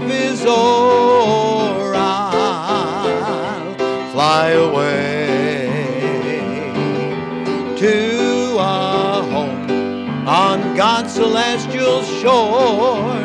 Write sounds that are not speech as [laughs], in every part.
life is o'er, I'll fly away to a home on God's celestial shore.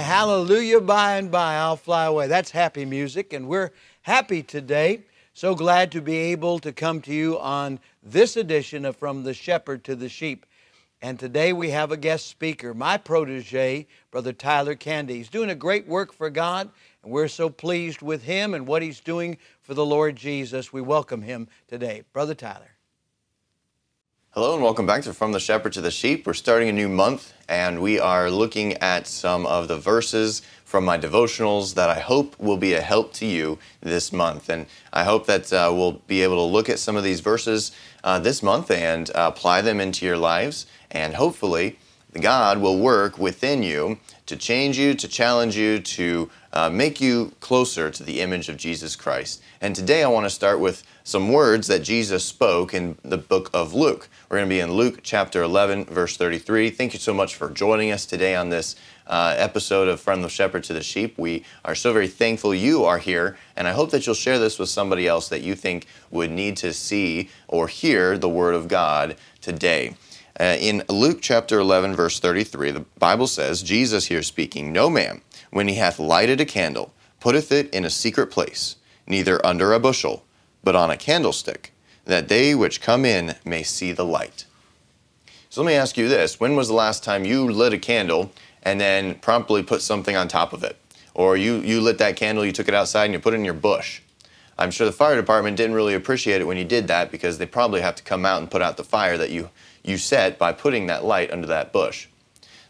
Hallelujah, by and by, I'll fly away. That's happy music, and we're happy today. So glad to be able to come to you on this edition of From the Shepherd to the Sheep. And today we have a guest speaker, my protege, Brother Tyler Candy. He's doing a great work for God, and we're so pleased with him and what he's doing for the Lord Jesus. We welcome him today. Brother Tyler. Hello and welcome back to From the Shepherd to the Sheep. We're starting a new month and we are looking at some of the verses from my devotionals that I hope will be a help to you this month. And I hope that uh, we'll be able to look at some of these verses uh, this month and uh, apply them into your lives. And hopefully, God will work within you to change you, to challenge you, to uh, make you closer to the image of Jesus Christ. And today I want to start with some words that Jesus spoke in the book of Luke. We're going to be in Luke chapter 11, verse 33. Thank you so much for joining us today on this uh, episode of From the Shepherd to the Sheep. We are so very thankful you are here, and I hope that you'll share this with somebody else that you think would need to see or hear the Word of God today. Uh, in Luke chapter 11, verse 33, the Bible says, Jesus here speaking, No man, when he hath lighted a candle, putteth it in a secret place, neither under a bushel, but on a candlestick, that they which come in may see the light. So let me ask you this when was the last time you lit a candle and then promptly put something on top of it? Or you, you lit that candle, you took it outside, and you put it in your bush. I'm sure the fire department didn't really appreciate it when you did that because they probably have to come out and put out the fire that you, you set by putting that light under that bush.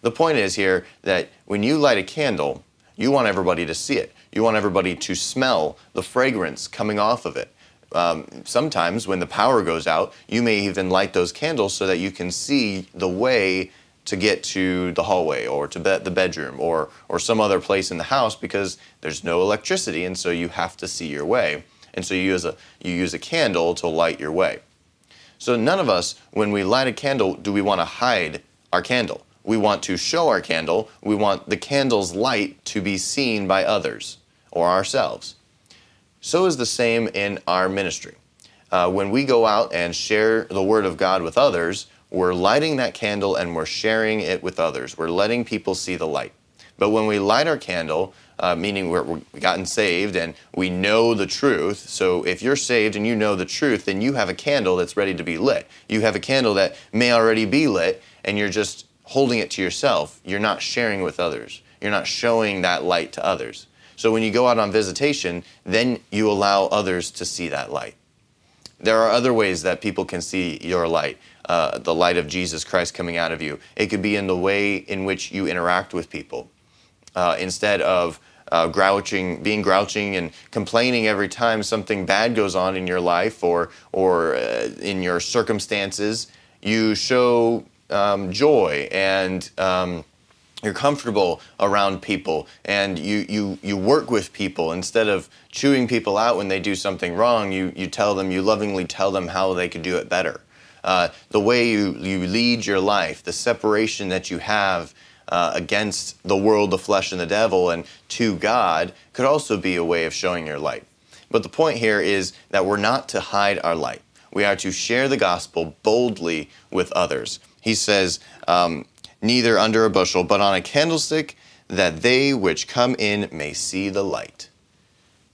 The point is here that when you light a candle, you want everybody to see it. You want everybody to smell the fragrance coming off of it. Um, sometimes when the power goes out, you may even light those candles so that you can see the way to get to the hallway or to be- the bedroom or, or some other place in the house because there's no electricity and so you have to see your way. And so you use a, you use a candle to light your way. So none of us, when we light a candle, do we want to hide our candle. We want to show our candle. We want the candle's light to be seen by others or ourselves. So is the same in our ministry. Uh, when we go out and share the Word of God with others, we're lighting that candle and we're sharing it with others. We're letting people see the light. But when we light our candle, uh, meaning we're, we've gotten saved and we know the truth. So if you're saved and you know the truth, then you have a candle that's ready to be lit. You have a candle that may already be lit and you're just holding it to yourself. You're not sharing with others. You're not showing that light to others. So when you go out on visitation, then you allow others to see that light. There are other ways that people can see your light, uh, the light of Jesus Christ coming out of you. It could be in the way in which you interact with people. Uh, instead of uh, grouching, being grouching and complaining every time something bad goes on in your life or, or uh, in your circumstances, you show um, joy and um, you're comfortable around people and you, you, you work with people. Instead of chewing people out when they do something wrong you, you tell them you lovingly tell them how they could do it better. Uh, the way you, you lead your life the separation that you have uh, against the world the flesh and the devil and to god could also be a way of showing your light but the point here is that we're not to hide our light we are to share the gospel boldly with others he says um, neither under a bushel, but on a candlestick, that they which come in may see the light.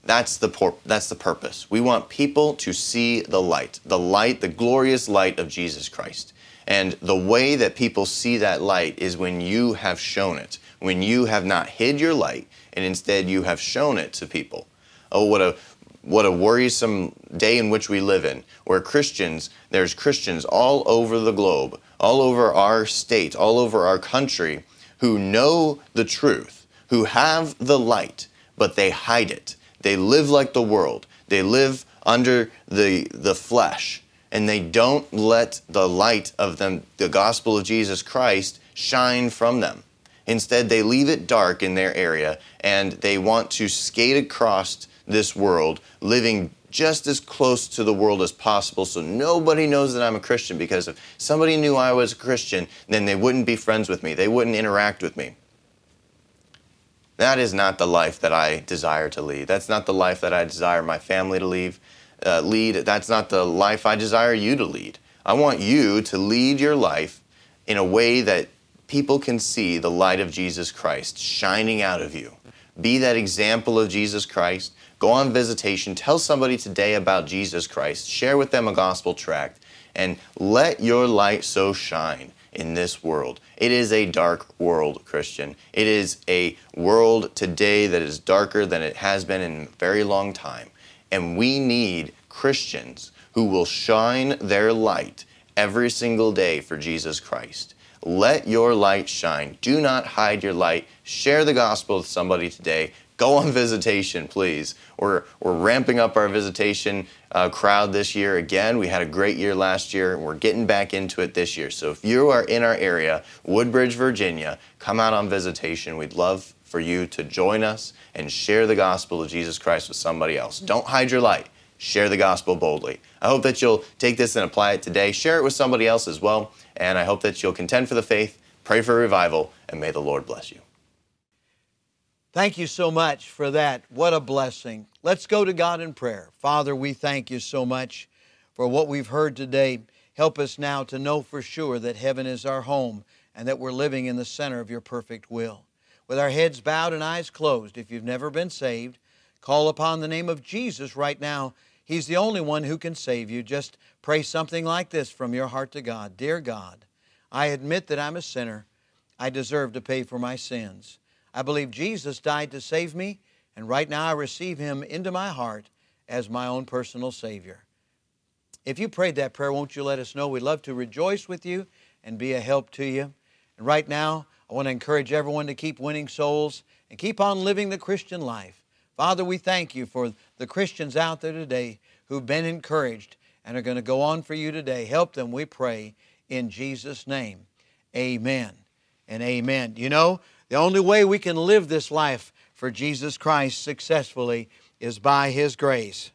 That's the, por- that's the purpose. We want people to see the light, the light, the glorious light of Jesus Christ. And the way that people see that light is when you have shown it, when you have not hid your light, and instead you have shown it to people. Oh, what a what a worrisome day in which we live in, where Christians, there's Christians all over the globe all over our state, all over our country, who know the truth, who have the light, but they hide it. They live like the world. They live under the, the flesh, and they don't let the light of them, the gospel of Jesus Christ, shine from them. Instead, they leave it dark in their area and they want to skate across this world, living just as close to the world as possible so nobody knows that I'm a Christian because if somebody knew I was a Christian, then they wouldn't be friends with me, they wouldn't interact with me. That is not the life that I desire to lead. That's not the life that I desire my family to leave, uh, lead. That's not the life I desire you to lead. I want you to lead your life in a way that people can see the light of Jesus Christ shining out of you. Be that example of Jesus Christ. Go on visitation. Tell somebody today about Jesus Christ. Share with them a gospel tract and let your light so shine in this world. It is a dark world, Christian. It is a world today that is darker than it has been in a very long time. And we need Christians who will shine their light every single day for Jesus Christ. Let your light shine. Do not hide your light. Share the gospel with somebody today. Go on [laughs] visitation, please. We're, we're ramping up our visitation uh, crowd this year again. We had a great year last year, and we're getting back into it this year. So if you are in our area, Woodbridge, Virginia, come out on visitation. We'd love for you to join us and share the gospel of Jesus Christ with somebody else. Don't hide your light. Share the gospel boldly. I hope that you'll take this and apply it today. Share it with somebody else as well. And I hope that you'll contend for the faith, pray for revival, and may the Lord bless you. Thank you so much for that. What a blessing. Let's go to God in prayer. Father, we thank you so much for what we've heard today. Help us now to know for sure that heaven is our home and that we're living in the center of your perfect will. With our heads bowed and eyes closed, if you've never been saved, call upon the name of Jesus right now. He's the only one who can save you. Just pray something like this from your heart to God Dear God, I admit that I'm a sinner. I deserve to pay for my sins. I believe Jesus died to save me, and right now I receive Him into my heart as my own personal Savior. If you prayed that prayer, won't you let us know? We'd love to rejoice with you and be a help to you. And right now, I want to encourage everyone to keep winning souls and keep on living the Christian life. Father, we thank you for the Christians out there today who've been encouraged and are going to go on for you today. Help them, we pray, in Jesus' name. Amen and amen. You know, the only way we can live this life for Jesus Christ successfully is by His grace.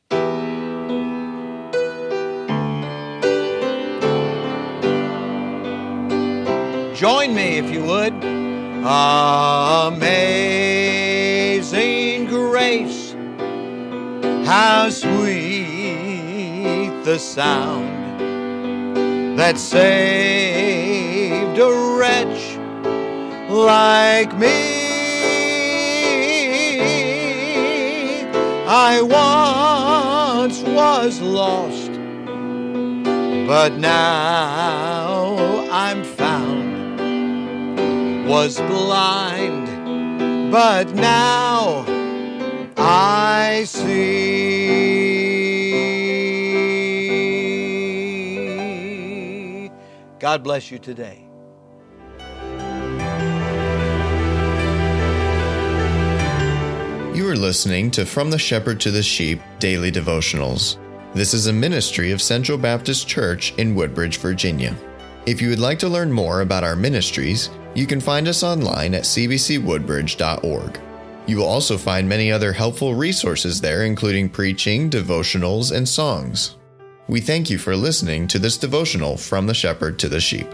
Join me if you would. Amazing grace, how sweet the sound that saved a wretch like me. I once was lost, but now Was blind, but now I see. God bless you today. You are listening to From the Shepherd to the Sheep Daily Devotionals. This is a ministry of Central Baptist Church in Woodbridge, Virginia. If you would like to learn more about our ministries, you can find us online at cbcwoodbridge.org. You will also find many other helpful resources there, including preaching, devotionals, and songs. We thank you for listening to this devotional from the shepherd to the sheep.